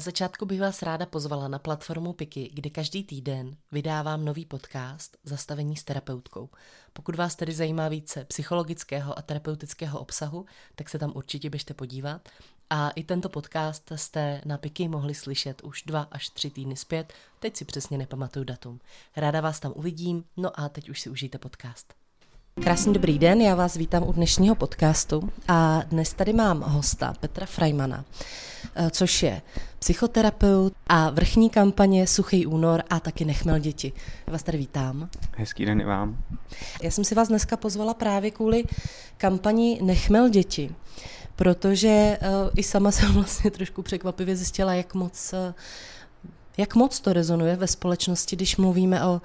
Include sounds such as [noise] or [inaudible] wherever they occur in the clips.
Na začátku bych vás ráda pozvala na platformu Piky, kde každý týden vydávám nový podcast Zastavení s terapeutkou. Pokud vás tedy zajímá více psychologického a terapeutického obsahu, tak se tam určitě běžte podívat. A i tento podcast jste na Piky mohli slyšet už dva až tři týdny zpět, teď si přesně nepamatuju datum. Ráda vás tam uvidím, no a teď už si užijte podcast. Krásný dobrý den, já vás vítám u dnešního podcastu a dnes tady mám hosta Petra Freimana, eh, což je psychoterapeut a vrchní kampaně Suchý únor a taky Nechmel děti. Já vás tady vítám. Hezký den i vám. Já jsem si vás dneska pozvala právě kvůli kampani Nechmel děti, protože uh, i sama [laughs] jsem vlastně trošku překvapivě zjistila, jak moc, uh, jak moc to rezonuje ve společnosti, když mluvíme o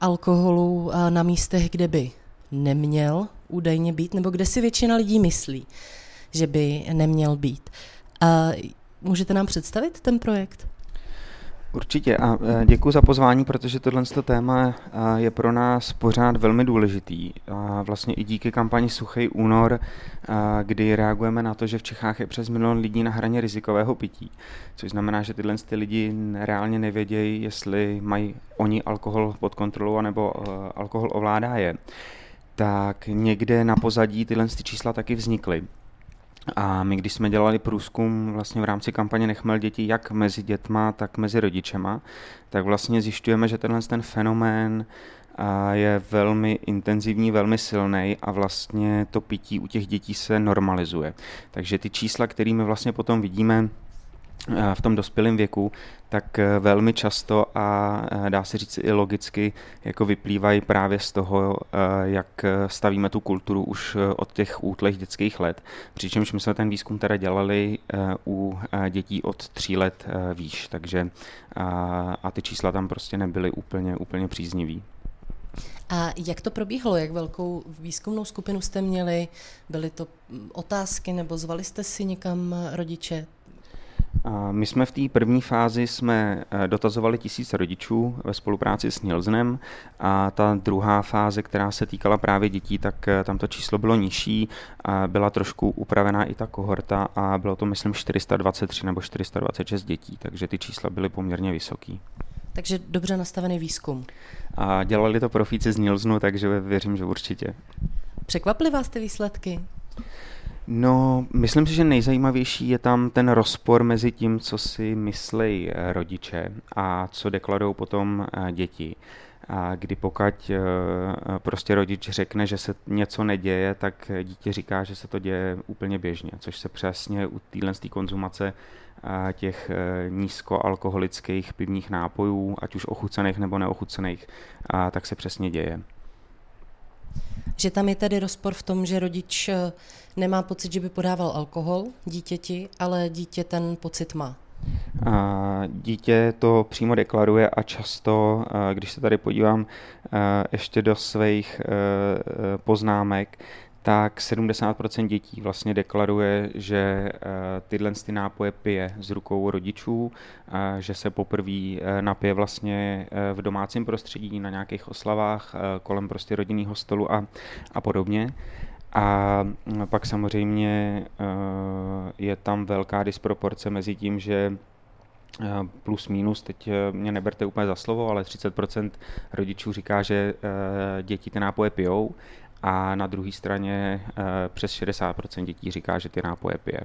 alkoholu na místech, kde by neměl údajně být, nebo kde si většina lidí myslí, že by neměl být. A můžete nám představit ten projekt? Určitě a e, děkuji za pozvání, protože tohle téma e, je pro nás pořád velmi důležitý. A vlastně i díky kampani Suchý únor, e, kdy reagujeme na to, že v Čechách je přes milion lidí na hraně rizikového pití. Což znamená, že tyhle ty lidi reálně nevědějí, jestli mají oni alkohol pod kontrolou, nebo alkohol ovládá je tak někde na pozadí tyhle ty čísla taky vznikly. A my, když jsme dělali průzkum vlastně v rámci kampaně Nechmel děti jak mezi dětma, tak mezi rodičema, tak vlastně zjišťujeme, že tenhle ten fenomén je velmi intenzivní, velmi silný a vlastně to pití u těch dětí se normalizuje. Takže ty čísla, kterými vlastně potom vidíme v tom dospělém věku, tak eh, velmi často a eh, dá se říct i logicky jako vyplývají právě z toho, jak stavíme tu kulturu už od těch útlech dětských let. Přičemž my jsme ten výzkum teda dělali u dětí od tří let výš, takže a ty čísla tam prostě nebyly úplně, úplně příznivý. A jak to probíhalo? Jak velkou výzkumnou skupinu jste měli? Byly to hm, otázky nebo zvali jste si někam rodiče? My jsme v té první fázi jsme eh, dotazovali tisíc rodičů ve spolupráci s Nilsnem a ta druhá fáze, která se týkala právě dětí, tak eh, tam to číslo bylo nižší, a byla trošku upravená i ta kohorta a bylo to myslím 423 nebo 426 dětí, takže ty čísla byly poměrně vysoký. Takže dobře nastavený výzkum. A dělali to profíci z Nilsnu, takže věřím, že určitě. Překvapily vás ty výsledky? No, myslím si, že nejzajímavější je tam ten rozpor mezi tím, co si myslí eh, rodiče a co deklarují potom eh, děti. A kdy pokud eh, prostě rodič řekne, že se něco neděje, tak dítě říká, že se to děje úplně běžně, což se přesně u téhle konzumace těch nízkoalkoholických pivních nápojů, ať už ochucených nebo neochucených, tak se přesně děje. Že tam je tedy rozpor v tom, že rodič eh, nemá pocit, že by podával alkohol dítěti, ale dítě ten pocit má. A dítě to přímo deklaruje a často, eh, když se tady podívám eh, ještě do svých poznámek, tak 70% dětí vlastně deklaruje, že eh, tyhle ty nápoje pije z rukou rodičů, že se poprvé eh, napije vlastně eh, v domácím prostředí, na nějakých oslavách, kolem prostě rodinného stolu a, a podobně. A mm, pak samozřejmě je tam velká disproporce mezi tím, že plus minus, teď mě neberte úplně za slovo, ale 30% rodičů říká, že děti ty nápoje pijou a na druhé straně eh, přes 60% dětí říká, že ty nápoje pije.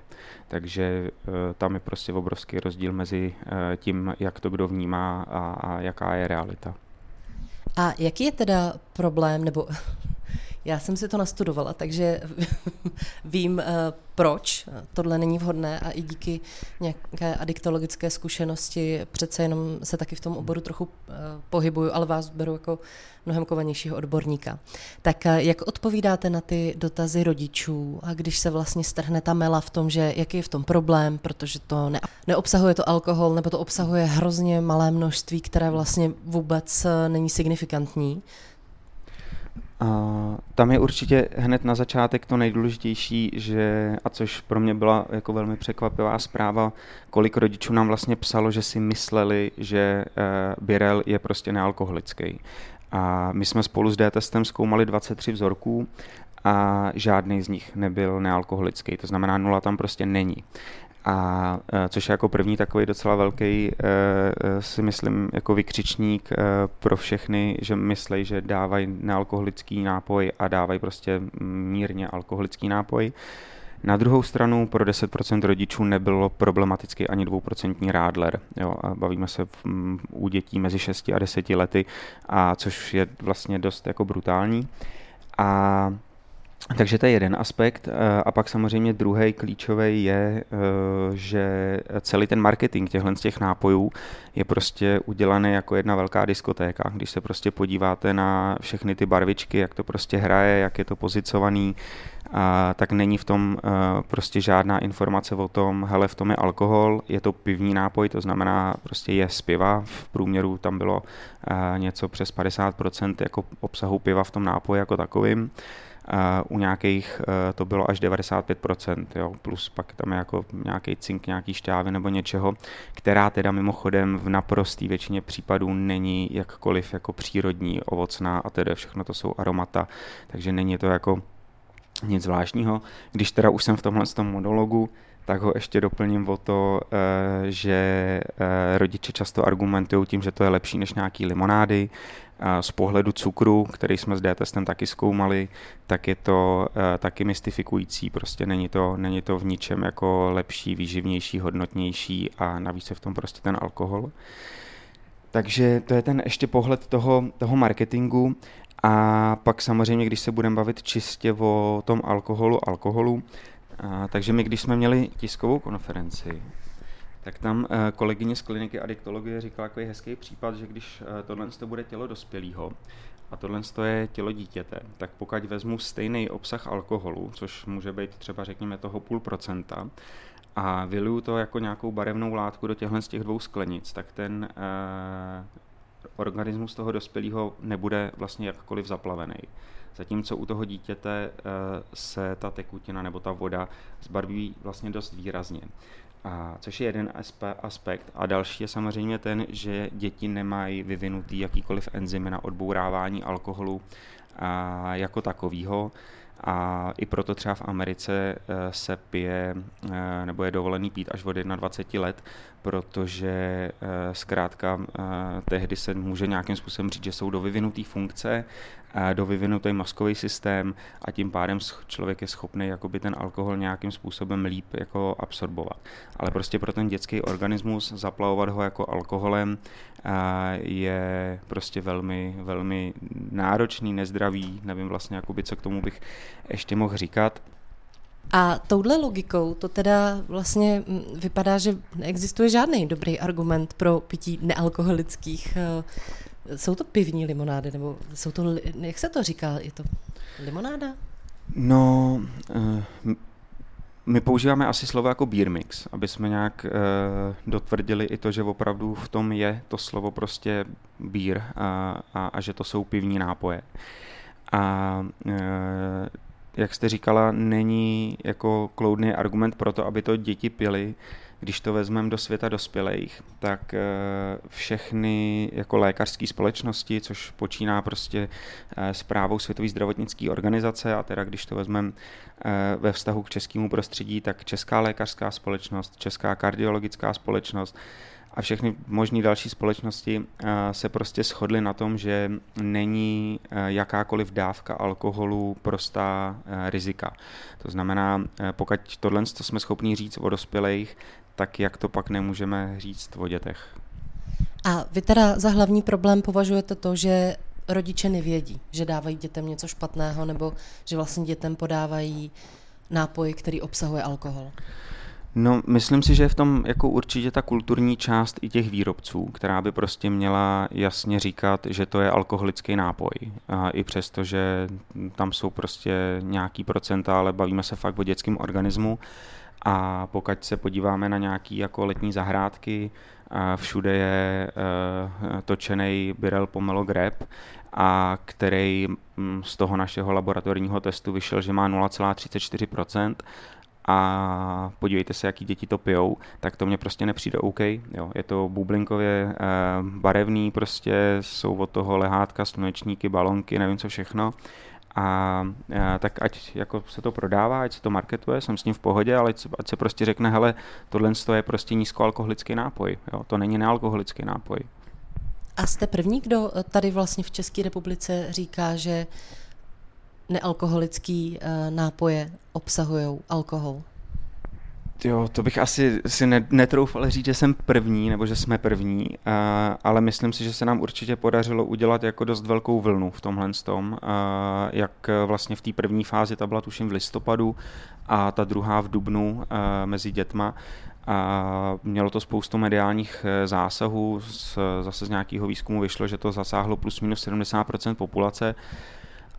Takže eh, tam je prostě obrovský rozdíl mezi eh, tím, jak to kdo vnímá a, a jaká je realita. A jaký je teda problém, nebo já jsem si to nastudovala, takže [laughs] vím, uh, proč tohle není vhodné a i díky nějaké adiktologické zkušenosti přece jenom se taky v tom oboru trochu uh, pohybuju, ale vás beru jako mnohem kovanějšího odborníka. Tak uh, jak odpovídáte na ty dotazy rodičů a když se vlastně strhne ta mela v tom, že jaký je v tom problém, protože to ne, neobsahuje to alkohol, nebo to obsahuje hrozně malé množství, které vlastně vůbec není signifikantní, a tam je určitě hned na začátek to nejdůležitější, že, a což pro mě byla jako velmi překvapivá zpráva, kolik rodičů nám vlastně psalo, že si mysleli, že uh, Birel je prostě nealkoholický. A my jsme spolu s D-testem zkoumali 23 vzorků a žádný z nich nebyl nealkoholický, to znamená nula tam prostě není. A což je jako první takový docela velký, si myslím, jako vykřičník pro všechny, že myslí, že dávají nealkoholický nápoj a dávají prostě mírně alkoholický nápoj. Na druhou stranu pro 10% rodičů nebylo problematicky ani 2% rádler. Jo, a bavíme se v, m, u dětí mezi 6 a 10 lety, a což je vlastně dost jako brutální. A takže to je jeden aspekt. Eh, a pak samozřejmě druhý klíčový je, eh, že celý ten marketing těchto z těch nápojů je prostě udělaný jako jedna velká diskotéka. Když se prostě podíváte na všechny ty barvičky, jak to prostě hraje, jak je to pozicovaný, a tak není v tom uh, prostě žádná informace o tom, hele, v tom je alkohol, je to pivní nápoj, to znamená prostě je z piva, v průměru tam bylo něco přes 50% jako obsahu piva v tom nápoji jako takovým. U nějakých uh, to bylo až 95%, jo, plus pak tam je jako nějaký cink, nějaký šťávy nebo něčeho, která teda mimochodem v naprostý většině případů není jakkoliv jako přírodní, ovocná a tedy všechno to jsou aromata, takže není to jako nic zvláštního. Když teda už jsem v tomhle tom monologu, tak ho ještě doplním o to, eh, že eh, rodiče často argumentují tím, že to je lepší než nějaký limonády. Z pohledu cukru, který jsme s D-testem taky zkoumali, tak je to eh, taky mystifikující, prostě není to, není to v ničem jako lepší, výživnější, hodnotnější a navíc je v tom prostě ten alkohol. Takže to je ten ještě pohled toho, toho marketingu. A pak samozřejmě, když se budeme bavit čistě o tom alkoholu, alkoholu, a, takže my, když jsme měli tiskovou konferenci, tak tam a, kolegyně z kliniky adiktologie říkala takový hezký případ, že když a, tohle to bude tělo dospělého a tohle je tělo dítěte, tak pokud vezmu stejný obsah alkoholu, což může být třeba řekněme toho půl procenta, a vyluju to jako nějakou barevnou látku do těchto z těch dvou sklenic, tak ten organismus toho dospělého nebude vlastně jakkoliv zaplavený. Zatímco u toho dítěte eh, se ta tekutina nebo ta voda zbarví vlastně dost výrazně. A, což je jeden aspekt. A další je samozřejmě ten, že děti nemají vyvinutý jakýkoliv enzymy na odbourávání alkoholu a, jako takového. A i proto třeba v Americe eh, se pije eh, nebo je dovolený pít až od 21 let, protože zkrátka tehdy se může nějakým způsobem říct, že jsou do vyvinutý funkce, do vyvinutý mozkový systém a tím pádem člověk je schopný jakoby ten alkohol nějakým způsobem líp jako absorbovat. Ale prostě pro ten dětský organismus zaplavovat ho jako alkoholem je prostě velmi, velmi náročný, nezdravý, nevím vlastně, jakoby, co k tomu bych ještě mohl říkat. A touhle logikou to teda vlastně mm, vypadá, že neexistuje žádný dobrý argument pro pití nealkoholických. Eh, jsou to pivní limonády, nebo jsou to, jak se to říká, je to limonáda? No, uh, my používáme asi slovo jako beer mix, aby jsme nějak uh, dotvrdili i to, že opravdu v tom je to slovo prostě beer a, a, a že to jsou pivní nápoje. A uh, jak jste říkala, není jako kloudný argument pro to, aby to děti pili, když to vezmeme do světa dospělých, tak eh, všechny jako lékařské společnosti, což počíná prostě zprávou Světové zdravotnické organizace a teda když to vezmeme eh, ve vztahu k českému prostředí, tak Česká lékařská společnost, Česká kardiologická společnost, a všechny možné další společnosti eh, se prostě shodly na tom, že není jakákoliv dávka alkoholu prostá rizika. To znamená, pokud tohle jsme schopni říct o dospělých, tak jak to pak nemůžeme říct o dětech. A vy teda za hlavní problém považujete to, že rodiče nevědí, že dávají dětem něco špatného, nebo že vlastně dětem podávají nápoj, který obsahuje alkohol? No, myslím si, že je v tom jako určitě ta kulturní část i těch výrobců, která by prostě měla jasně říkat, že to je alkoholický nápoj. A i přesto, že tam jsou prostě nějaký procenta, ale bavíme se fakt o dětském organismu. A pokud se podíváme na nějaké jako letní zahrádky, všude je uh, točený Birel Pomelo Greb, a který mm, z toho našeho laboratorního testu vyšel, že má 0,34% a podívejte se, jaký děti to pijou, tak to mně prostě nepřijde OK. Jo. Je to bublinkově uh, barevný, prostě jsou od toho lehátka, slunečníky, balonky, nevím co všechno a, a tak ať jako se to prodává, ať se to marketuje, jsem s ním v pohodě, ale ať se, ať se prostě řekne, hele, tohle je prostě nízkoalkoholický nápoj, jo? to není nealkoholický nápoj. A jste první, kdo tady vlastně v České republice říká, že nealkoholický uh, nápoje obsahují alkohol? Jo, to bych asi si netroufal říct, že jsem první, nebo že jsme první, ale myslím si, že se nám určitě podařilo udělat jako dost velkou vlnu v tomhle tom, jak vlastně v té první fázi, ta byla tuším v listopadu a ta druhá v dubnu mezi dětma, a mělo to spoustu mediálních zásahů, z, zase z nějakého výzkumu vyšlo, že to zasáhlo plus minus 70% populace,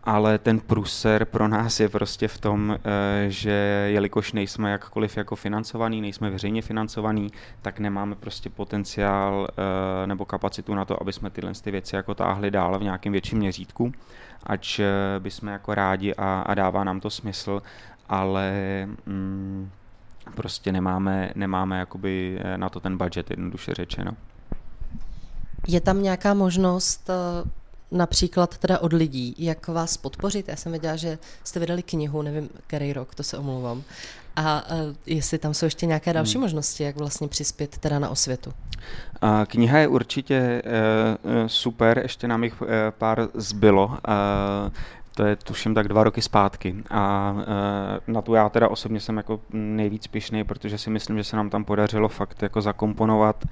ale ten pruser pro nás je prostě v tom, eh, že jelikož nejsme jakkoliv jako financovaný, nejsme veřejně financovaný, tak nemáme prostě potenciál eh, nebo kapacitu na to, aby jsme tyhle ty věci jako táhli dál v nějakém větším měřítku, ač eh, bychom jako rádi a, a dává nám to smysl, ale mm, prostě nemáme, nemáme jakoby na to ten budget, jednoduše řečeno. Je tam nějaká možnost například teda od lidí, jak vás podpořit. Já jsem věděla, že jste vydali knihu, nevím, který rok, to se omlouvám. A uh, jestli tam jsou ještě nějaké další hmm. možnosti, jak vlastně přispět teda na osvětu? A kniha je určitě uh, super, ještě nám jich uh, pár zbylo. Uh, to je tuším tak dva roky zpátky. A e, na tu já teda osobně jsem jako nejvíc pišný, protože si myslím, že se nám tam podařilo fakt jako zakomponovat e,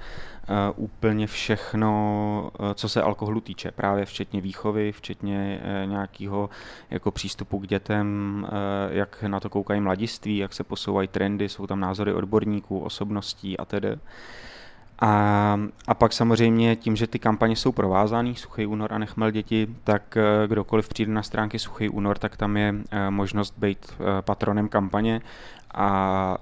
úplně všechno, e, co se alkoholu týče, právě včetně výchovy, včetně nějakého jako přístupu k dětem, jak na to koukají mladiství, jak se posouvají trendy, jsou tam názory odborníků, osobností a tedy. A, a pak samozřejmě tím, že ty kampaně jsou provázané, Suchý únor a Nechmel děti, tak eh, kdokoliv přijde na stránky Suchý únor, tak tam je eh, možnost být eh, patronem kampaně a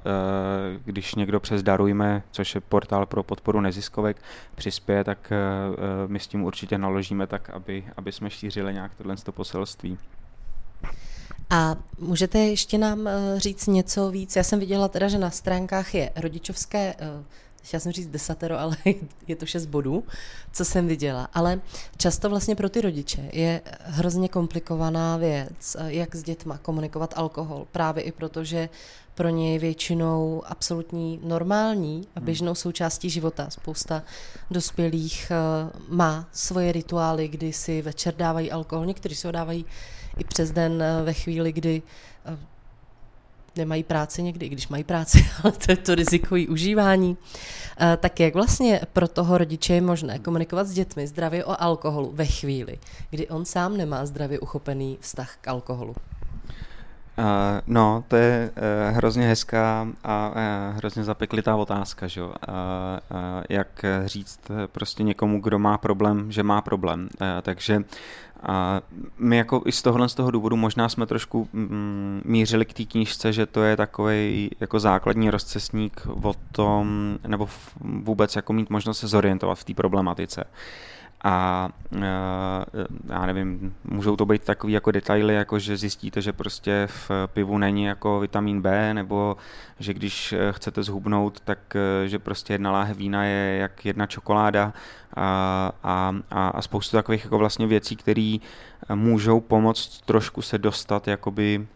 když někdo přes Darujme, což je portál pro podporu neziskovek, přispěje, tak my s tím určitě naložíme tak, aby, aby jsme šířili nějak tohle poselství. A můžete ještě nám říct něco víc? Já jsem viděla teda, že na stránkách je rodičovské chtěla jsem říct desatero, ale [laughs] je to šest bodů, co jsem viděla. Ale často vlastně pro ty rodiče je hrozně komplikovaná věc, jak s dětma komunikovat alkohol. Právě i proto, že pro ně je většinou absolutní normální a hmm. běžnou součástí života. Spousta dospělých eh, má svoje rituály, kdy si večer dávají alkohol, někteří si ho dávají i přes den eh, ve chvíli, kdy eh, nemají práci někdy, když mají práci, [laughs] ale to je to rizikují užívání. Eh, tak jak vlastně pro toho rodiče je možné komunikovat s dětmi zdravě o alkoholu ve chvíli, kdy on sám nemá zdravě uchopený vztah k alkoholu? Uh, no, to je uh, hrozně hezká a uh, hrozně zapeklitá otázka, že? Uh, uh, jak říct prostě někomu, kdo má problém, že má problém. Uh, takže my jako i z tohohle z toho důvodu možná jsme trošku mm, mířili k té knížce, že to je takový jako základní rozcesník o tom, nebo vůbec jako mít možnost se zorientovat v té problematice. A uh, já nevím, můžou to být takový jako detaily, jako že zjistíte, že prostě v pivu není jako vitamin B, nebo že když e, chcete zhubnout, tak e, že prostě jedna láhev vína je jak jedna čokoláda. A, a, a spoustu takových jako vlastně věcí, které můžou pomoct trošku se dostat jakoby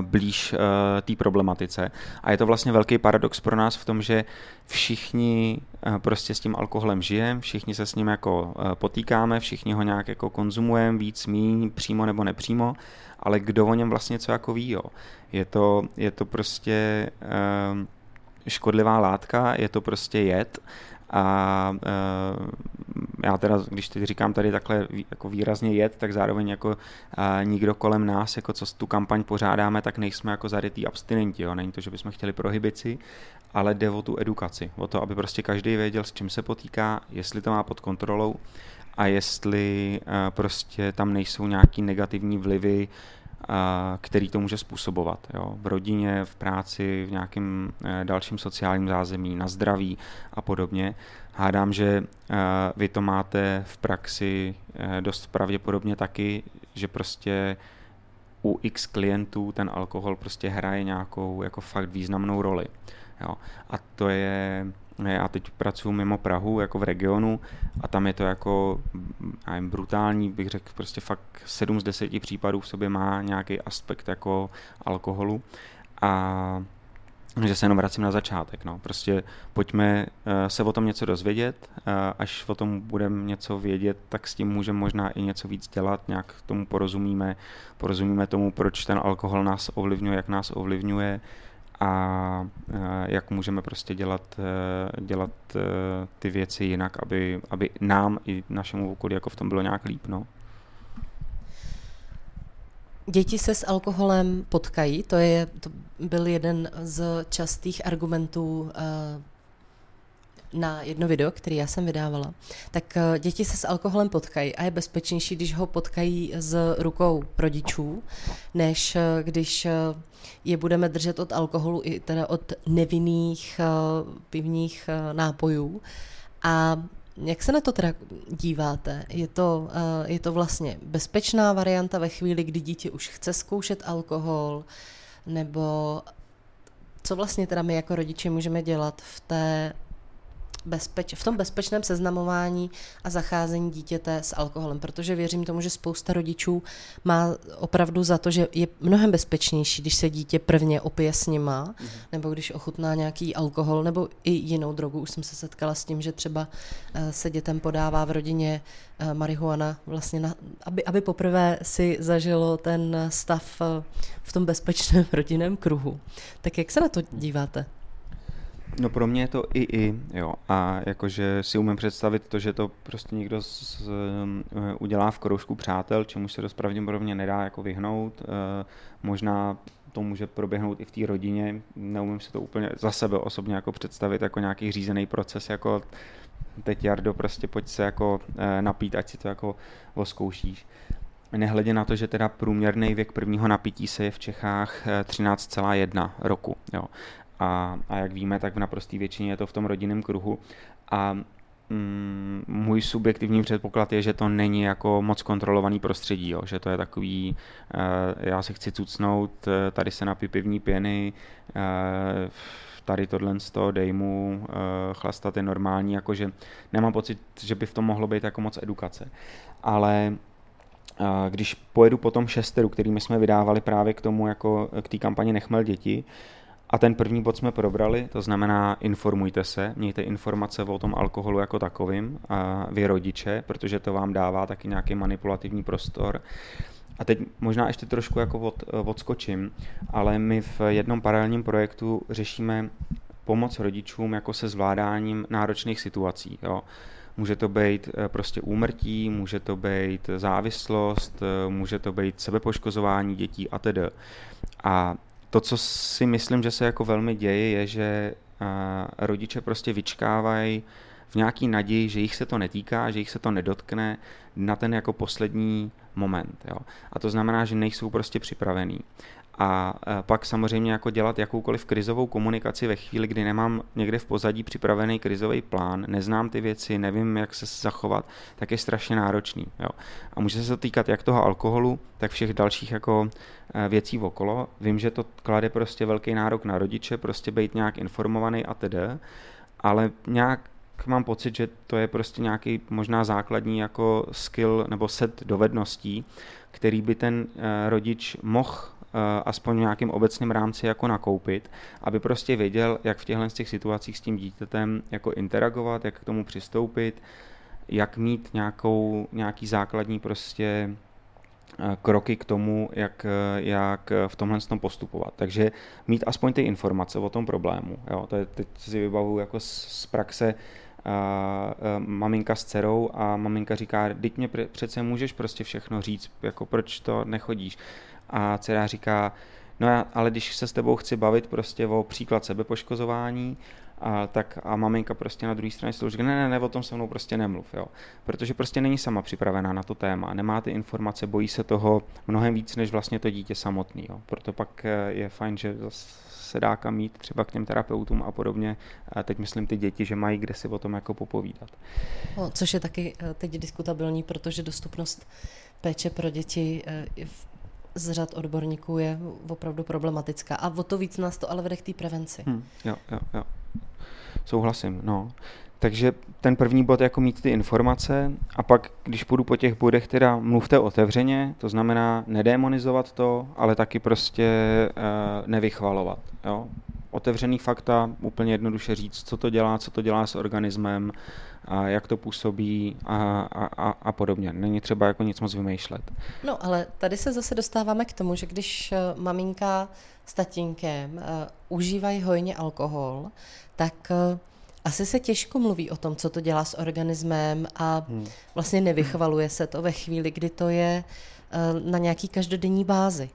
blíž té problematice. A je to vlastně velký paradox pro nás v tom, že všichni prostě s tím alkoholem žijeme, všichni se s ním jako potýkáme, všichni ho nějak jako konzumujeme, víc, míň, přímo nebo nepřímo, ale kdo o něm vlastně co jako ví, jo. Je to, je to prostě škodlivá látka, je to prostě jed a uh, já teda, když teď říkám tady takhle jako výrazně jet, tak zároveň jako uh, nikdo kolem nás, jako co tu kampaň pořádáme, tak nejsme jako zarytý abstinenti. Jo? Není to, že bychom chtěli prohibici, ale jde o tu edukaci. O to, aby prostě každý věděl, s čím se potýká, jestli to má pod kontrolou a jestli uh, prostě tam nejsou nějaký negativní vlivy, který to může způsobovat. Jo? V rodině, v práci, v nějakém eh, dalším sociálním zázemí, na zdraví a podobně. Hádám, že eh, vy to máte v praxi eh, dost pravděpodobně taky, že prostě u x klientů ten alkohol prostě hraje nějakou jako fakt významnou roli. Jo? A to je Já teď pracuji mimo Prahu, jako v regionu a tam je to jako nevím, brutální, bych řekl, prostě fakt 7 z 10 případů v sobě má nějaký aspekt jako alkoholu a že se jenom vracím na začátek. No. Prostě pojďme uh, se o tom něco dozvědět, uh, až o tom budeme něco vědět, tak s tím můžeme možná i něco víc dělat, nějak tomu porozumíme, porozumíme tomu, proč ten alkohol nás ovlivňuje, jak nás ovlivňuje a uh, jak můžeme prostě dělat, uh, dělat uh, ty věci jinak, aby, aby nám i našemu okolí jako v tom bylo nějak líp. No. Děti se s alkoholem potkají, to, je, to byl jeden z častých argumentů na jedno video, který já jsem vydávala, tak uh, děti se s alkoholem potkají a je bezpečnější, když ho potkají s rukou rodičů, než uh, když uh, je budeme držet od alkoholu i teda od nevinných pivních nápojů. A jak se na to teda díváte? Je to, je to vlastně bezpečná varianta ve chvíli, kdy dítě už chce zkoušet alkohol, nebo co vlastně teda my jako rodiče můžeme dělat v té bezpeč, v tom bezpečném seznamování a zacházení dítěte s alkoholem, protože věřím tomu, že spousta rodičů má opravdu za to, že je mnohem bezpečnější, když se dítě prvně opije s nima, mm. nebo když ochutná nějaký alkohol, nebo i jinou drogu. Už jsem se setkala s tím, že třeba eh, se dětem podává v rodině eh, marihuana, vlastně na, aby, aby poprvé si zažilo ten stav eh, v tom bezpečném rodinném kruhu. Tak jak se na to díváte? No pro mě je to i i, jo. A jakože si umím představit to, že to prostě někdo z, z, eh, udělá v kroužku přátel, čemu se dost pravděpodobně nedá jako vyhnout. E, možná to může proběhnout i v té rodině. Neumím si to úplně za sebe osobně jako představit jako nějaký řízený proces, jako teď Jardo, prostě pojď se jako e, napít, ať si to jako oskoušíš. Nehledě na to, že teda průměrný věk prvního napití se je v Čechách 13,1 roku. Jo a, a jak víme, tak v naprosté většině je to v tom rodinném kruhu a mm, můj subjektivní předpoklad je, že to není jako moc kontrolovaný prostředí, jo? že to je takový, uh, já se chci cucnout, eh, tady se napí pivní pěny, uh, tady tohle to, dej mu, uh, chlastat je normální, jakože nemám pocit, že by v tom mohlo být jako moc edukace. Ale když pojedu po tom šesteru, který my jsme vydávali právě k tomu, jako k té kampani Nechmel děti, a ten první bod jsme probrali, to znamená informujte se, mějte informace o tom alkoholu jako takovým, a vy rodiče, protože to vám dává taky nějaký manipulativní prostor. A teď možná ještě trošku jako od, odskočím, ale my v jednom paralelním projektu řešíme pomoc rodičům jako se zvládáním náročných situací. Jo. Může to být eh, prostě úmrtí, může to být závislost, eh, může to být sebepoškozování dětí a tedy. A to, co si myslím, že se jako velmi děje, je, že rodiče prostě vyčkávají v nějaký naději, že jich se to netýká, že jich se to nedotkne na ten jako poslední moment. Jo. A to znamená, že nejsou prostě připravení a e, pak samozřejmě jako dělat jakoukoliv krizovou komunikaci ve chvíli, kdy nemám někde v pozadí připravený krizový plán, neznám ty věci, nevím, jak se zachovat, tak je strašně náročný. Jo. A může se to týkat jak toho alkoholu, tak všech dalších jako e, věcí okolo. Vím, že to klade prostě velký nárok na rodiče, prostě být nějak informovaný a tedy, ale nějak mám pocit, že to je prostě nějaký možná základní jako skill nebo set dovedností, který by ten e, rodič mohl aspoň v nějakém obecném rámci jako nakoupit, aby prostě věděl, jak v těchto těch situacích s tím dítětem jako interagovat, jak k tomu přistoupit, jak mít nějakou, nějaký základní prostě eh, kroky k tomu, jak, eh, jak v tomhle tom postupovat. Takže mít aspoň ty informace o tom problému. Jo, to je, teď si vybavuju jako z, z praxe a, a, maminka s dcerou a maminka říká, teď mě přece můžeš prostě všechno říct, jako proč to nechodíš a dcera říká, no já, ale když se s tebou chci bavit prostě o příklad sebepoškozování, a, tak a maminka prostě na druhé straně říká, ne, ne, ne, o tom se mnou prostě nemluv, jo. Protože prostě není sama připravená na to téma, nemá ty informace, bojí se toho mnohem víc, než vlastně to dítě samotný, jo. Proto pak eh, je fajn, že se dá kam mít třeba k těm terapeutům a podobně. A teď myslím ty děti, že mají kde si o tom jako popovídat. No, což je taky eh, teď diskutabilní, protože dostupnost péče pro děti eh, v z řad odborníků je opravdu problematická. A o to víc nás to ale vede k té prevenci. Hmm, jo, jo, jo. souhlasím, no. Takže ten první bod je jako mít ty informace a pak, když půjdu po těch bodech, teda mluvte otevřeně, to znamená nedemonizovat to, ale taky prostě uh, nevychvalovat. Jo? Otevřený fakta, úplně jednoduše říct, co to dělá, co to dělá s organismem, a jak to působí a, a, a podobně. Není třeba jako nic moc vymýšlet. No ale tady se zase dostáváme k tomu, že když eh, maminka s tatínkem uh, užívají hojně alkohol, tak uh, asi se těžko mluví o tom, co to dělá s organismem a hmm. vlastně nevychvaluje se to ve chvíli, kdy to je uh, na nějaký každodenní bázi.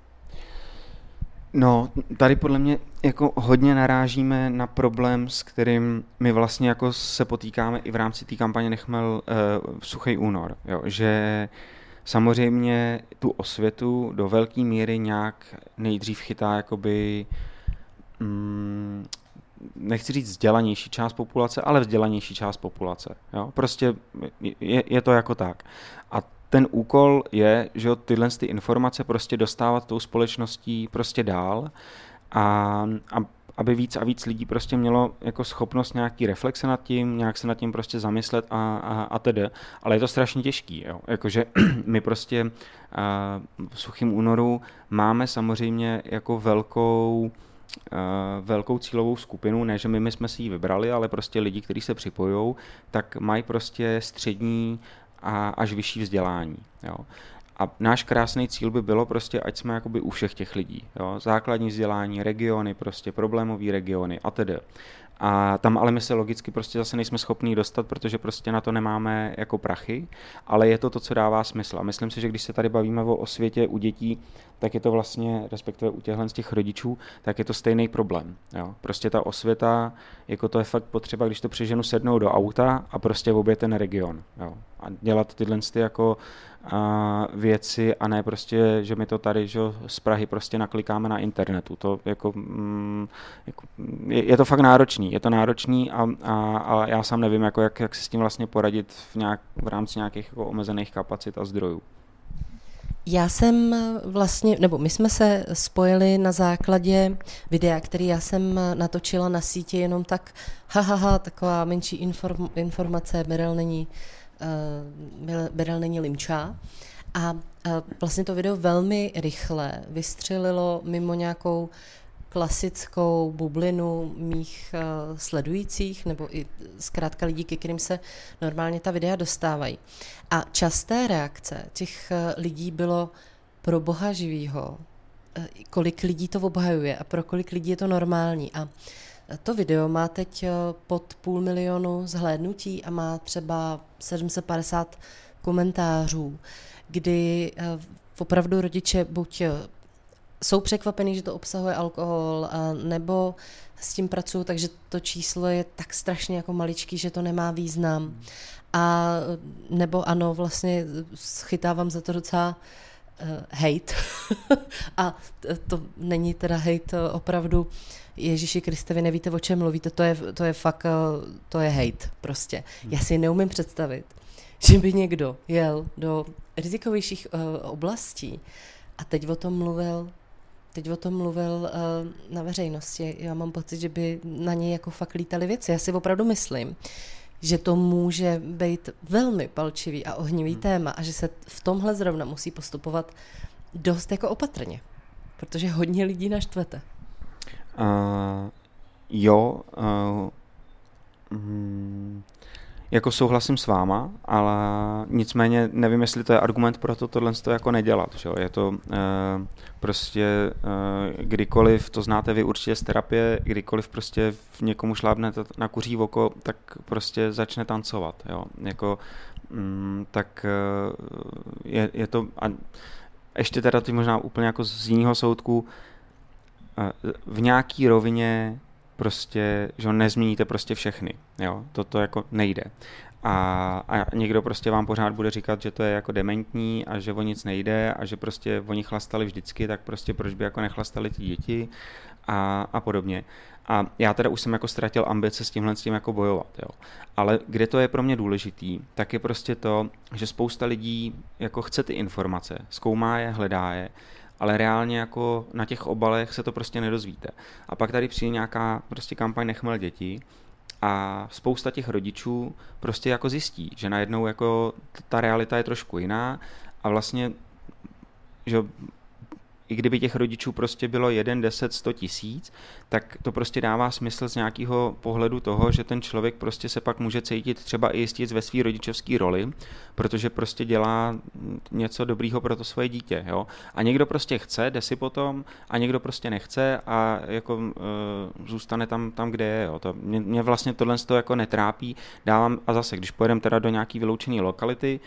No, tady podle mě jako hodně narážíme na problém, s kterým my vlastně jako se potýkáme i v rámci té kampaně Nechmel uh, suchý únor, jo, že samozřejmě tu osvětu do velké míry nějak nejdřív chytá jakoby mm, nechci říct vzdělanější část populace, ale vzdělanější část populace. Jo? Prostě je, je to jako tak. A ten úkol je, že tyhle ty informace prostě dostávat tou společností prostě dál a, a aby víc a víc lidí prostě mělo jako schopnost nějaký reflexe nad tím, nějak se nad tím prostě zamyslet a, a, a tedy. Ale je to strašně těžký, jo. Jakože [clears throat] my prostě a, v suchým únoru máme samozřejmě jako velkou velkou cílovou skupinu, ne, že my, my jsme si ji vybrali, ale prostě lidi, kteří se připojují, tak mají prostě střední a až vyšší vzdělání. Jo. A náš krásný cíl by bylo prostě, ať jsme jakoby u všech těch lidí. Jo. Základní vzdělání, regiony, prostě problémové regiony a tedy. A tam ale my se logicky prostě zase nejsme schopní dostat, protože prostě na to nemáme jako prachy, ale je to to, co dává smysl. A myslím si, že když se tady bavíme o osvětě u dětí, tak je to vlastně, respektive u těchhle z těch rodičů, tak je to stejný problém. Jo. Prostě ta osvěta, jako to je fakt potřeba, když to přeženu sednout do auta a prostě obě ten region. Jo. A dělat tyhle ty jako a, věci a ne prostě, že my to tady že z Prahy prostě naklikáme na internetu. To jako, mm, jako je, je, to fakt náročný, je to náročný a, a, a já sám nevím, jako jak, jak se s tím vlastně poradit v, nějak, v rámci nějakých jako omezených kapacit a zdrojů. Já jsem vlastně, nebo my jsme se spojili na základě videa, který já jsem natočila na síti jenom tak, ha, ha, ha taková menší inform, informace, Beryl není, uh, Beryl není limčá. A uh, vlastně to video velmi rychle vystřelilo mimo nějakou klasickou bublinu mých uh, sledujících, nebo i zkrátka lidí, ke kterým se normálně ta videa dostávají. A časté reakce těch lidí bylo pro boha živýho, kolik lidí to obhajuje a pro kolik lidí je to normální. A to video má teď pod půl milionu zhlédnutí a má třeba 750 komentářů, kdy opravdu rodiče buď jsou překvapený, že to obsahuje alkohol, nebo s tím pracují, takže to číslo je tak strašně jako maličký, že to nemá význam. A nebo ano, vlastně schytávám za to docela uh, hate. [laughs] a to není teda hate opravdu Ježíši Kriste, vy nevíte, o čem mluvíte, to je, to je fakt, to je hate prostě. Já si neumím představit, že by někdo jel do rizikovějších uh, oblastí a teď o tom mluvil teď o tom mluvil uh, na veřejnosti. Já mám pocit, že by na něj jako fakt lítaly věci. Já si opravdu myslím, že to může být velmi palčivý a ohnivý hmm. téma a že se v tomhle zrovna musí postupovat dost jako opatrně, protože hodně lidí naštvete. Uh, jo, uh, mm, jako souhlasím s váma, ale nicméně nevím, jestli to je argument pro to tohle to jako nedělat. Že? Je to e, prostě e, kdykoliv, to znáte vy určitě z terapie, kdykoliv prostě v někomu šlábne na kuří oko, tak prostě začne tancovat. Jo? Jako, mm, tak e, je, je to, a ještě teda ty možná úplně jako z jiného soudku, e, v nějaký rovině prostě, že nezměníte prostě všechny, jo, to, to jako nejde. A, a někdo prostě vám pořád bude říkat, že to je jako dementní a že o nic nejde a že prostě oni chlastali vždycky, tak prostě proč by jako nechlastali ty děti a, a podobně. A já teda už jsem jako ztratil ambice s tímhle s tím jako bojovat, jo. Ale kde to je pro mě důležitý, tak je prostě to, že spousta lidí jako chce ty informace, zkoumá je, hledá je, ale reálně jako na těch obalech se to prostě nedozvíte. A pak tady přijde nějaká prostě kampaň Nechmel děti a spousta těch rodičů prostě jako zjistí, že najednou jako ta realita je trošku jiná a vlastně že i kdyby těch rodičů prostě bylo 1, 10, 100 tisíc, tak to prostě dává smysl z nějakého pohledu toho, že ten člověk prostě se pak může cítit třeba i jistit ve své rodičovské roli, protože prostě dělá něco dobrýho pro to svoje dítě. Jo? A někdo prostě chce, jde si potom, a někdo prostě nechce a jako e, zůstane tam, tam, kde je. Jo? To, mě, mě vlastně tohle to jako netrápí. Dávám, a zase, když pojedeme teda do nějaký vyloučené lokality,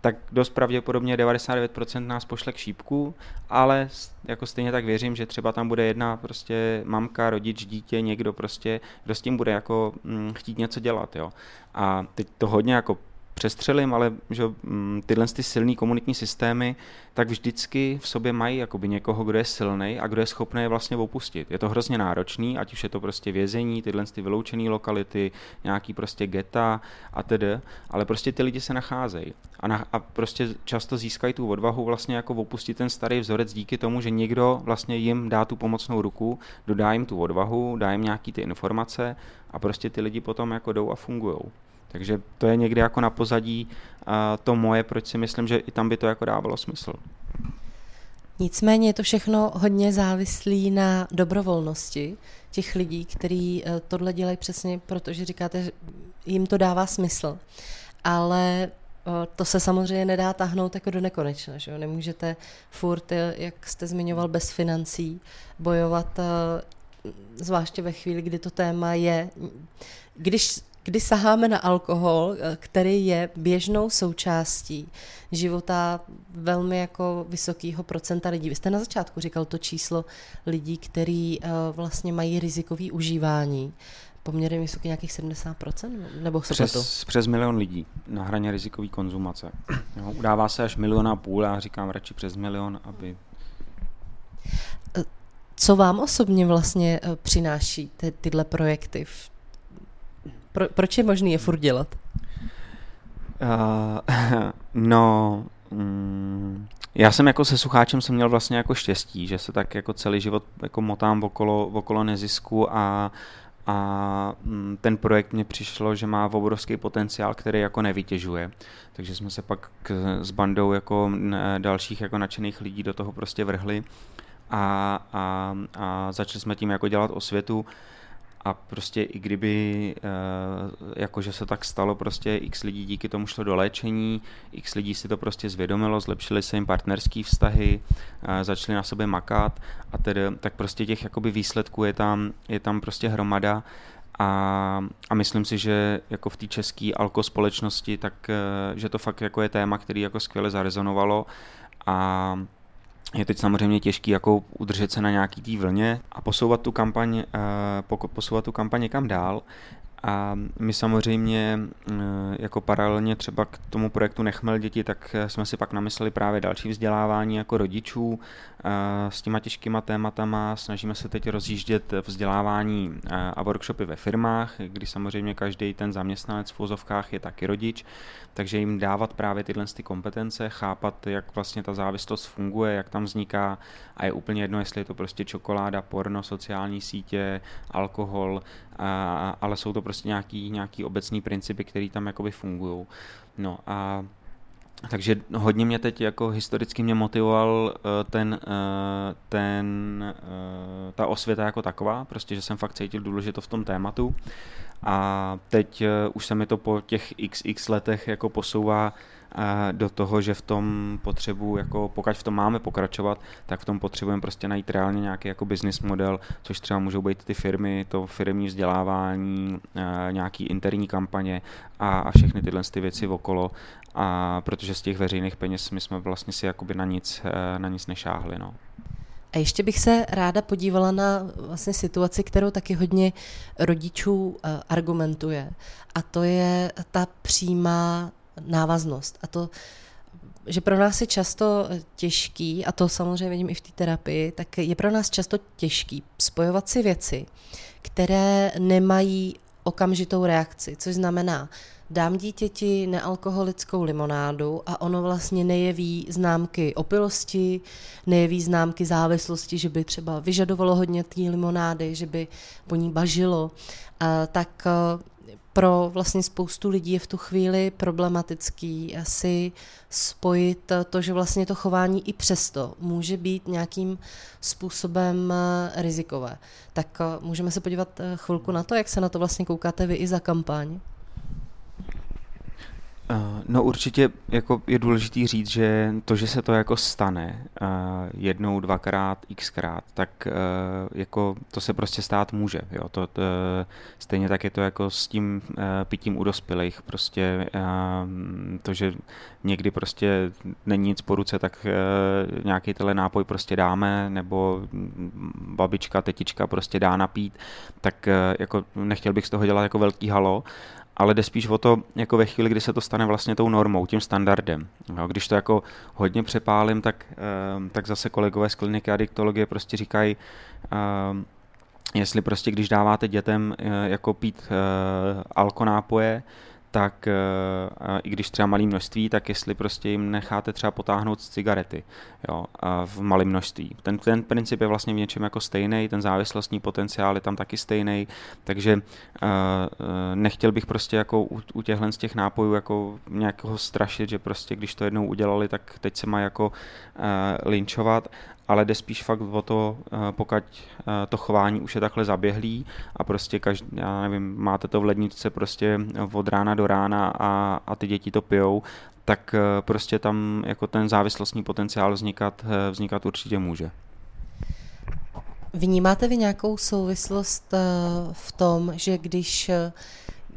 tak dost pravděpodobně 99% nás pošle k šípku, ale jako stejně tak věřím, že třeba tam bude jedna prostě mamka, rodič, dítě, někdo prostě, kdo s tím bude jako hm, chtít něco dělat, jo. A teď to hodně jako přestřelím, ale že mm, tyhle ty silné komunitní systémy tak vždycky v sobě mají jakoby někoho, kdo je silný a kdo je schopný je vlastně opustit. Je to hrozně náročný, ať už je to prostě vězení, tyhle ty vyloučené lokality, nějaký prostě geta a tedy, ale prostě ty lidi se nacházejí a, na, a prostě často získají tu odvahu vlastně jako opustit ten starý vzorec díky tomu, že někdo vlastně jim dá tu pomocnou ruku, dodá jim tu odvahu, dá jim nějaký ty informace a prostě ty lidi potom jako jdou a fungují. Takže to je někdy jako na pozadí to moje, proč si myslím, že i tam by to jako dávalo smysl. Nicméně je to všechno hodně závislý na dobrovolnosti těch lidí, kteří e, tohle dělají přesně, protože říkáte, že jim to dává smysl. Ale e, to se samozřejmě nedá tahnout jako do nekonečna. Že jo? Nemůžete furt, e, jak jste zmiňoval, bez financí bojovat, zvláště ve chvíli, kdy to téma je. Když kdy saháme na alkohol, eh, který je běžnou součástí života velmi jako vysokého procenta lidí. Vy jste na začátku říkal to číslo lidí, který uh, vlastně mají rizikový užívání. Poměrně vysoký nějakých 70%? Nebo se přes, přes milion lidí na hraně rizikové konzumace. Jo, udává se až milion a půl, já říkám radši přes milion, aby... Eh, co vám osobně vlastně přináší ty, tyhle projekty v pro, proč je možný je furt dělat? Uh, [laughs] no, mm, já jsem jako se sucháčem jsem měl vlastně jako štěstí, že se tak jako celý život jako motám okolo, okolo nezisku a, a mm, ten projekt mě přišlo, že má obrovský potenciál, který jako nevytěžuje. Takže jsme se pak k, s bandou jako dalších jako nadšených lidí do toho prostě vrhli a, a, a začali jsme tím jako dělat osvětu a prostě i kdyby, uh, jakože se tak stalo, prostě x lidí díky tomu šlo do léčení, x lidí si to prostě zvědomilo, zlepšili se jim partnerské vztahy, uh, začali na sobě makat a tedy, tak prostě těch jakoby výsledků je tam, je tam prostě hromada. A, a myslím si, že jako v té české alko společnosti, tak uh, že to fakt jako je téma, který jako skvěle zarezonovalo. A je teď samozřejmě těžký jako udržet se na nějaký té vlně a posouvat tu kampaň, uh, posouvat tu kampaň někam dál. A my samozřejmě eh, jako paralelně třeba k tomu projektu Nechmel děti, tak eh, jsme si pak namysleli právě další vzdělávání jako rodičů eh, s těma těžkýma tématama. Snažíme se teď rozjíždět vzdělávání a workshopy ve firmách, kdy samozřejmě každý ten zaměstnanec v vozovkách je taky rodič, takže jim dávat právě tyhle ty kompetence, chápat, jak vlastně ta závislost funguje, jak tam vzniká a je úplně jedno, jestli je to prostě čokoláda, porno, sociální sítě, alkohol, ale jsou to prostě nějaký, nějaký obecný principy, které tam jakoby fungují. No a takže hodně mě teď jako historicky mě motivoval eh, ten, eh, ten, eh, ta osvěta jako taková, prostě, že jsem fakt cítil důležitost v tom tématu a teď už se mi to po těch xx letech jako posouvá do toho, že v tom potřebu, jako pokud v tom máme pokračovat, tak v tom potřebujeme prostě najít reálně nějaký jako business model, což třeba můžou být ty firmy, to firmní vzdělávání, nějaký interní kampaně a, a všechny tyhle ty věci okolo, a protože z těch veřejných peněz my jsme vlastně si jakoby na nic, e, na nic nešáhli. No. A ještě bych se ráda podívala na vlastně situaci, kterou taky hodně rodičů e, argumentuje. A to je ta přímá návaznost. A to, že pro nás je často těžký, a to samozřejmě vidím i v té terapii, tak je pro nás často těžký spojovat si věci, které nemají okamžitou reakci, což znamená dám dítěti nealkoholickou limonádu a ono vlastně nejeví známky opilosti, nejeví známky závislosti, že by třeba vyžadovalo hodně té limonády, že by po ní bažilo, tak pro vlastně spoustu lidí je v tu chvíli problematický asi spojit to, že vlastně to chování i přesto může být nějakým způsobem eh, rizikové. Tak eh, můžeme se podívat eh, chvilku na to, jak se na to vlastně koukáte vy i za kampaň? Eh, no určitě jako je důležité říct, že to, že se to jako stane uh, jednou, dvakrát, xkrát, tak uh, jako to se prostě stát může. Jo? To, to, stejně tak je to jako s tím pitím u dospělých. Prostě to, že někdy prostě není nic po ruce, tak nějaký tenhle nápoj prostě dáme, nebo babička, tetička prostě dá napít, tak jako nechtěl bych z toho dělat jako velký halo, ale jde spíš o to, jako ve chvíli, kdy se to stane vlastně tou normou, tím standardem. Jo, když to jako hodně přepálím, tak, ehm, tak zase kolegové z kliniky adiktologie prostě říkají, ehm, jestli prostě, když dáváte dětem eh, jako pít eh, alkonápoje, tak eh, i když třeba malé množství, tak jestli prostě jim necháte třeba potáhnout cigarety jo, v malém množství. Ten, ten princip je vlastně v něčem jako stejný, ten závislostní potenciál je tam taky stejný, takže uh, nechtěl bych prostě jako u, u těchhle z těch nápojů jako nějakého strašit, že prostě když to jednou udělali, tak teď se má jako linčovat, ale jde spíš fakt o to, eh, pokud eh, to chování už je takhle zaběhlý a prostě každý, já nevím, máte to v ledničce prostě od rána do rána a, a ty děti to pijou, tak eh, prostě tam jako ten závislostní potenciál vznikat, vznikat určitě může. Vnímáte vy nějakou souvislost v tom, že když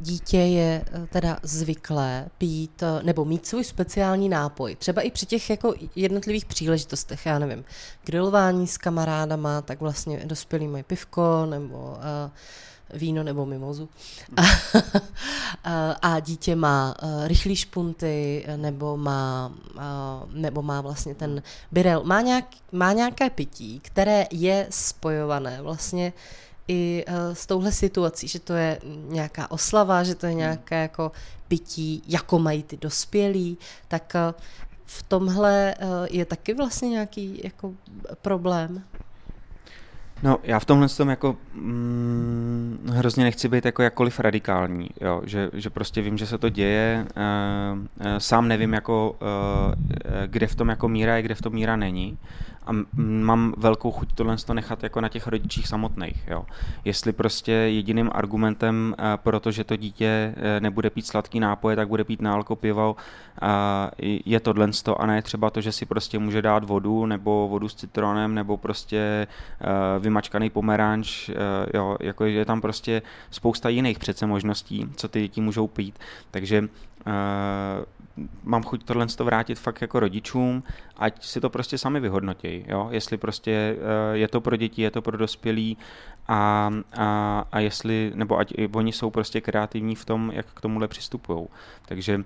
dítě je eh, teda zvyklé pít eh, nebo mít svůj speciální nápoj. Třeba i při těch jako jednotlivých příležitostech, já nevím, grilování s kamarádama, tak vlastně dospělý mají pivko nebo uh, víno nebo mimozu. A, [laughs] a dítě má rychlý špunty nebo má, nebo má vlastně ten birel. Má, nějak, má nějaké pití, které je spojované vlastně i uh, s touhle situací, že to je nějaká oslava, že to je hmm. nějaké jako pití, jako mají ty dospělí, tak uh, v tomhle uh, je taky vlastně nějaký jako problém. No, já v tomhle tom jako mm, hrozně nechci být jako jakkoliv radikální, jo, že, že prostě vím, že se to děje, uh, uh, sám nevím jako, uh, kde v tom jako míra je, kde v tom míra není a mám velkou chuť tohle to nechat jako na těch rodičích samotných. Jo. Jestli prostě jediným argumentem, uh, protože to dítě uh, nebude pít sladký nápoje, tak bude pít nálko pivo, je tohle a ne třeba to, že si prostě může dát vodu nebo vodu s citronem nebo prostě uh, vymačkaný pomeranč, jo, jako je tam prostě spousta jiných přece možností, co ty děti můžou pít. Takže uh, mám chuť tohle to vrátit fakt jako rodičům, ať si to prostě sami vyhodnotí, jo? jestli prostě uh, je to pro děti, je to pro dospělí a, a, a jestli, nebo ať i oni jsou prostě kreativní v tom, jak k tomuhle přistupují. Takže uh,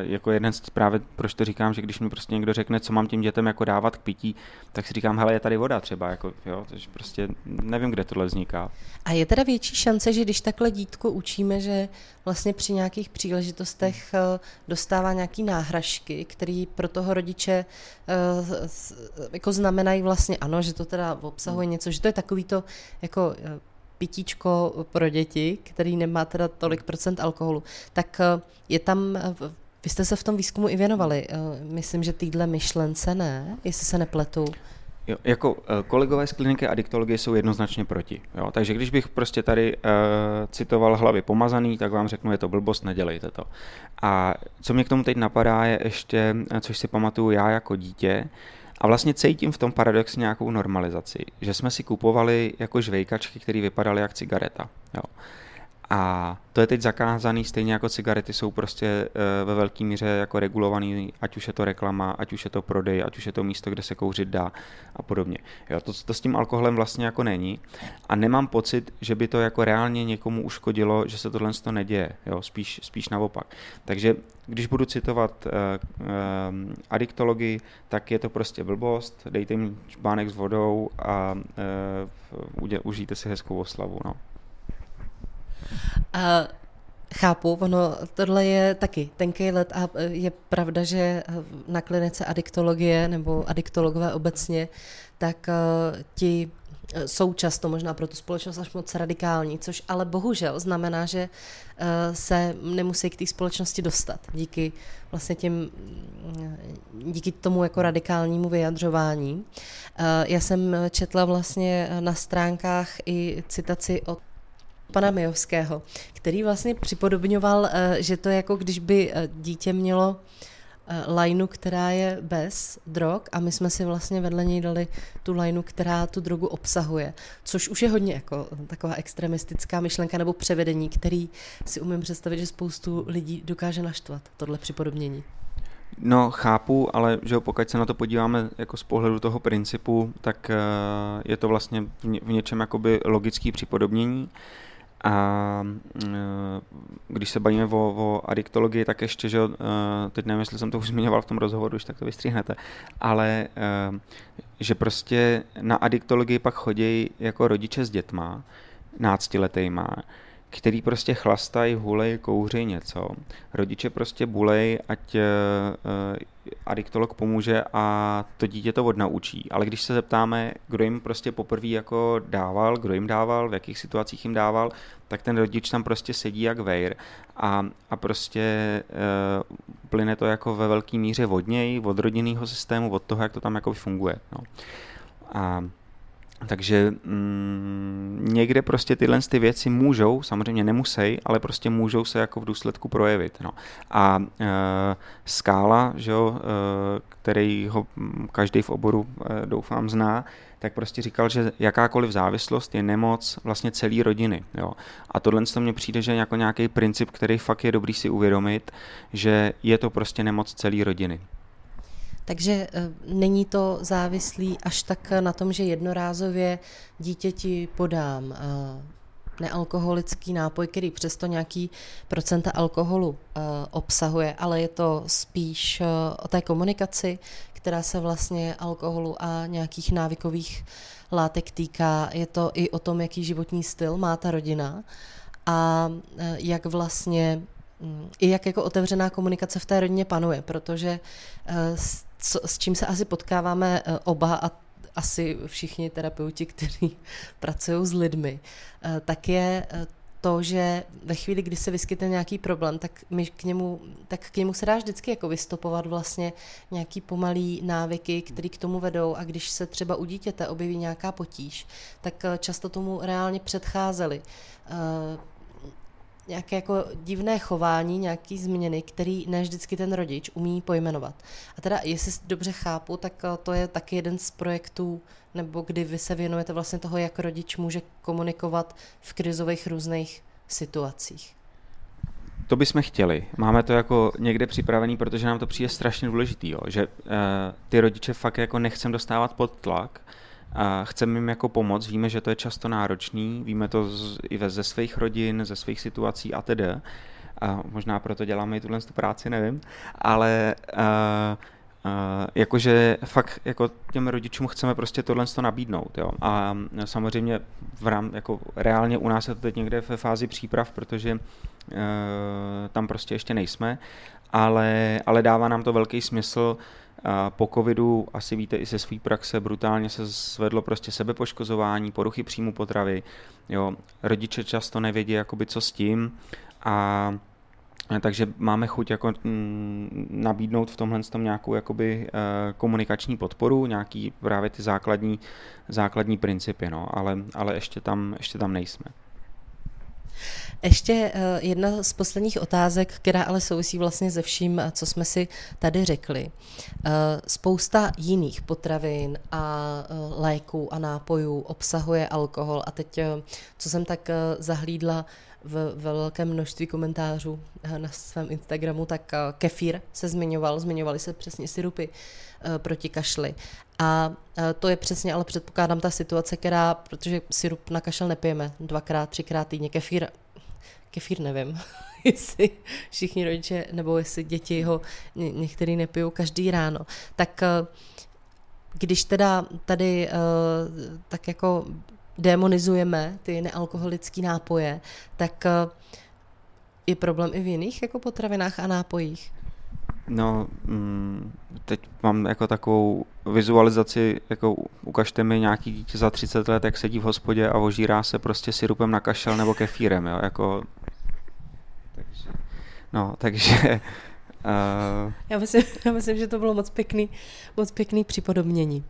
jako jeden z právě, proč to říkám, že když mi prostě někdo řekne, co mám těm dětem jako dávat k pití, tak si říkám, hele, je tady voda třeba, jako, jo, takže prostě nevím, kde tohle vzniká. A je teda větší šance, že když takhle dítko učíme, že vlastně při nějakých příležitostech eh, dostává nějaký náhražky, který pro toho rodiče uh, jako znamenají vlastně ano, že to teda obsahuje něco, že to je takový to jako Eh, pitíčko pro děti, který nemá teda tolik procent alkoholu, tak eh, je tam, eh, vy jste se v tom výzkumu i věnovali, myslím, že týdle myšlence ne, jestli se nepletu. Jo, jako kolegové z kliniky adiktologie jsou jednoznačně proti. Jo? Takže když bych prostě tady uh, citoval hlavy pomazaný, tak vám řeknu, je to blbost, nedělejte to. A co mě k tomu teď napadá je ještě, což si pamatuju já jako dítě, a vlastně cítím v tom paradoxně nějakou normalizaci, že jsme si kupovali jako žvejkačky, které vypadaly jak cigareta. Jo. A to je teď zakázaný, stejně jako cigarety jsou prostě eh, ve velké míře jako regulovaný, ať už je to reklama, ať už je to prodej, ať už je to místo, kde se kouřit dá a podobně. Jo, to, to s tím alkoholem vlastně jako není a nemám pocit, že by to jako reálně někomu uškodilo, že se tohle to neděje, jo, spíš, spíš naopak. Takže když budu citovat uh, uh, adiktologii, tak je to prostě blbost, dejte mi čbánek s vodou a uh, užijte si hezkou oslavu. No. Uh, Chápu, ono, tohle je taky tenký let a je pravda, že na klinice adiktologie nebo adiktologové obecně, tak ti jsou často možná pro tu společnost až moc radikální, což ale bohužel znamená, že se nemusí k té společnosti dostat díky vlastně těm, mm, díky tomu jako radikálnímu vyjadřování. Já jsem četla vlastně na stránkách i citaci od pana Mijovského, který vlastně připodobňoval, eh, že to je jako když by dítě mělo Eh, lajnu, která je bez drog a my jsme si vlastně vedle něj dali tu lajnu, která tu drogu obsahuje, což už je hodně jako taková extremistická myšlenka nebo převedení, který si umím představit, že spoustu lidí dokáže naštvat, tohle připodobnění. No, chápu, ale že pokud se na to podíváme jako z pohledu toho principu, tak eh, je to vlastně v něčem jakoby logický připodobnění. A e, když se bavíme o, o adiktologii, tak ještě, že e, teď nevím, jestli jsem to už [laughs] zmiňoval v tom rozhovoru, už tak to vystříhnete, ale e, že prostě na adiktologii pak chodí jako rodiče s dětma, náctiletejma, který prostě chlastají, hulej, kouří něco. Rodiče prostě bulej, ať uh, adiktolog pomůže a to dítě to odnaučí. Ale když se zeptáme, kdo jim prostě poprvé jako dával, kdo jim dával, v jakých situacích jim dával, tak ten rodič tam prostě sedí jak vejr a, a prostě uh, plyne to jako ve velké míře od něj, od rodinného systému, od toho, jak to tam jako funguje. No. A takže mm, někde prostě tyhle ty věci můžou, samozřejmě nemusí, ale prostě můžou se jako v důsledku projevit. No. A e, skála, že jo, e, který ho každý v oboru e, doufám zná, tak prostě říkal, že jakákoliv závislost je nemoc vlastně celé rodiny. Jo. A tohle to mně přijde, že jako nějaký princip, který fakt je dobrý si uvědomit, že je to prostě nemoc celé rodiny. Takže eh, není to závislý až tak na tom, že jednorázově dítěti podám eh, nealkoholický nápoj, který přesto nějaký procenta alkoholu uh, obsahuje, ale je to spíš o té komunikaci, která se vlastně alkoholu a nějakých návykových látek týká. Je to i o tom, jaký životní styl má ta rodina a jak vlastně um, i jak jako otevřená komunikace v té rodině panuje, protože s čím se asi potkáváme oba a asi všichni terapeuti, [laughs] kteří pracují s lidmi, eh, tak je eh, to, že ve chvíli, kdy se vyskytne nějaký problém, tak, my k němu, tak k němu se dá vždycky jako vystopovat vlastně nějaký pomalý návyky, které k tomu vedou. A když se třeba u dítěte objeví nějaká potíž, tak eh, často tomu reálně předcházely nějaké jako divné chování, nějaký změny, který ne vždycky ten rodič umí pojmenovat. A teda, jestli dobře chápu, tak eh, to je taky jeden z projektů, nebo kdy vy se věnujete vlastně toho, jak rodič může komunikovat v krizových různých situacích. To bychom chtěli. Máme to jako někde připravený, protože nám to přijde strašně důležitý, jo? že uh, ty rodiče fakt jako nechcem dostávat pod tlak, a chceme jim jako pomoct, víme, že to je často náročný, víme to z, i ze svých rodin, ze svých situací a tedy. A možná proto děláme i tuhle práci, nevím. Ale uh, Uh, jakože fakt jako těm rodičům chceme prostě tohle nabídnout. Jo. A samozřejmě v rám, jako reálně u nás je to teď někde ve fázi příprav, protože uh, tam prostě ještě nejsme, ale, ale dává nám to velký smysl po covidu, asi víte i ze své praxe, brutálně se zvedlo prostě sebepoškozování, poruchy příjmu potravy. Jo. Rodiče často nevědí, jakoby, co s tím a takže máme chuť jako mm, nabídnout v tomhle tom nějakou jakoby, eh, komunikační podporu, nějaký právě ty základní, základní principy, no, ale, ale ještě, tam, ještě tam nejsme. Ještě eh, jedna z posledních otázek, která ale souvisí vlastně se vším, co jsme si tady řekli. Eh, spousta jiných potravin a eh, léků a nápojů obsahuje alkohol a teď, co jsem tak zahlídla v, ve velkém množství komentářů na svém Instagramu, tak kefír se zmiňoval, zmiňovaly se přesně syrupy proti kašli. A to je přesně, ale předpokládám ta situace, která, protože syrup na kašel nepijeme dvakrát, třikrát týdně, kefír kefír nevím, [laughs] jestli všichni rodiče, nebo jestli děti ho ně, některý nepijou každý ráno. Tak eh, když teda tady eh, tak jako demonizujeme ty nealkoholické nápoje, tak je problém i v jiných jako potravinách a nápojích? No, mm, teď mám jako takovou vizualizaci, jako ukažte mi nějaký dítě za 30 let, jak sedí v hospodě a ožírá se prostě syrupem na kašel nebo kefírem, jo, jako... No, takže... Uh... [laughs] Já, myslím, já myslím, že to bylo moc pěkný, moc pěkný připodobnění.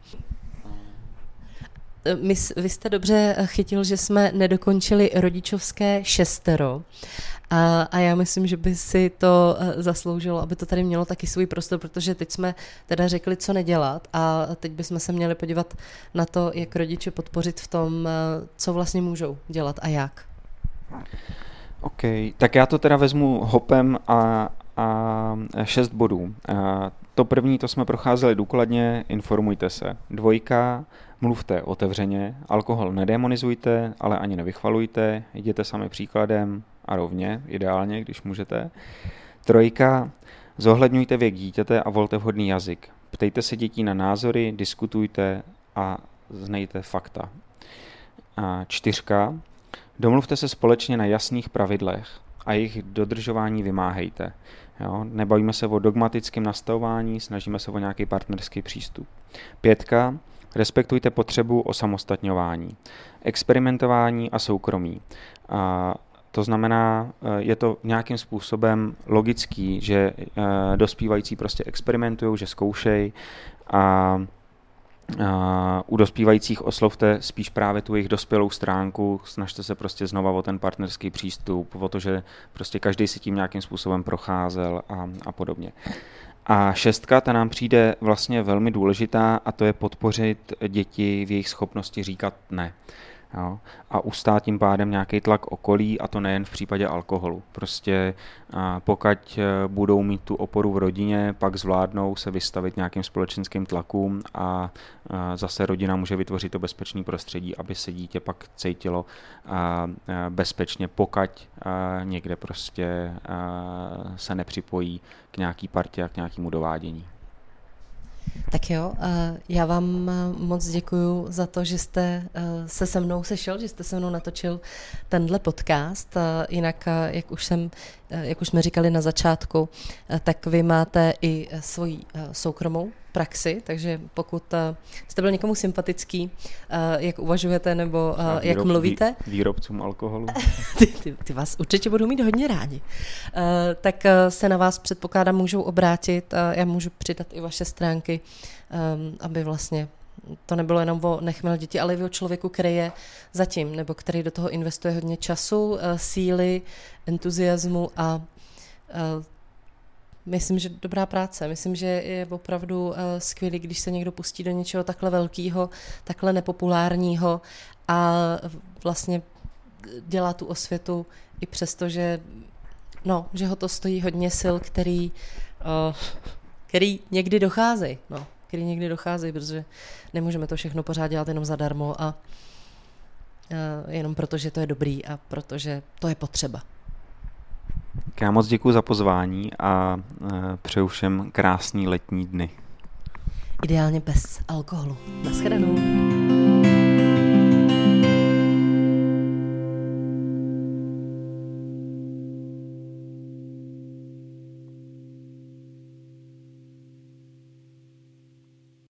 My, vy jste dobře chytil, že jsme nedokončili rodičovské šestero. A, a já myslím, že by si to eh, zasloužilo, aby to tady mělo taky svůj prostor, protože teď jsme teda řekli, co nedělat a teď bychom se měli podívat na to, jak rodiče podpořit v tom, eh, co vlastně můžou dělat a jak. OK, tak já to teda vezmu hopem a, a šest bodů. A to první, to jsme procházeli důkladně, informujte se. Dvojka, mluvte otevřeně, alkohol nedemonizujte, ale ani nevychvalujte, jděte sami příkladem a rovně, ideálně, když můžete. Trojka, zohledňujte věk dítěte a volte vhodný jazyk. Ptejte se dětí na názory, diskutujte a znejte fakta. A čtyřka, domluvte se společně na jasných pravidlech a jejich dodržování vymáhejte. Jo? Nebavíme se o dogmatickém nastavování, snažíme se o nějaký partnerský přístup. Pětka, respektujte potřebu osamostatňování, experimentování a soukromí. A to znamená, eh, je to nějakým způsobem logický, že eh, dospívající prostě experimentují, že zkoušejí a u dospívajících oslovte spíš právě tu jejich dospělou stránku, snažte se prostě znova o ten partnerský přístup, o to, že prostě každý si tím nějakým způsobem procházel a, a podobně. A šestka, ta nám přijde vlastně velmi důležitá a to je podpořit děti v jejich schopnosti říkat ne. Jo? A ustát tím pádem nějaký tlak okolí, a to nejen v případě alkoholu. Prostě pokud e, budou mít tu oporu v rodině, pak zvládnou se vystavit nějakým společenským tlakům a zase rodina může vytvořit to bezpečné prostředí, aby se dítě pak cítilo bezpečně, pokud někde prostě se nepřipojí k nějaký partě a k nějakému dovádění. Tak jo, eh, já vám eh, moc děkuji za to, že jste eh, se se mnou sešel, že jste se mnou natočil tenhle podcast. Jinak, jak už jsem jak už jsme říkali na začátku, tak vy máte i svoji soukromou praxi, takže pokud jste byl někomu sympatický, jak uvažujete nebo výrob, jak mluvíte. Výrobcům alkoholu. [laughs] ty, ty, ty vás určitě budou mít hodně rádi. Tak se na vás předpokládám můžou obrátit. Já můžu přidat i vaše stránky, aby vlastně to nebylo jenom o nechmel děti, ale i o člověku, který je zatím, nebo který do toho investuje hodně času, síly, entuziasmu a Myslím, že dobrá práce. Myslím, že je opravdu uh, skvělý, když se někdo pustí do něčeho takhle velkého, takhle nepopulárního a vlastně dělá tu osvětu i přesto, že, no, že ho to stojí hodně sil, který, uh, který někdy docházejí. No, který někdy docházejí, protože nemůžeme to všechno pořád dělat jenom zadarmo a uh, jenom proto, že to je dobrý a protože to je potřeba. Já moc děkuji za pozvání a e, přeju všem krásný letní dny. Ideálně bez alkoholu. Naschledanou.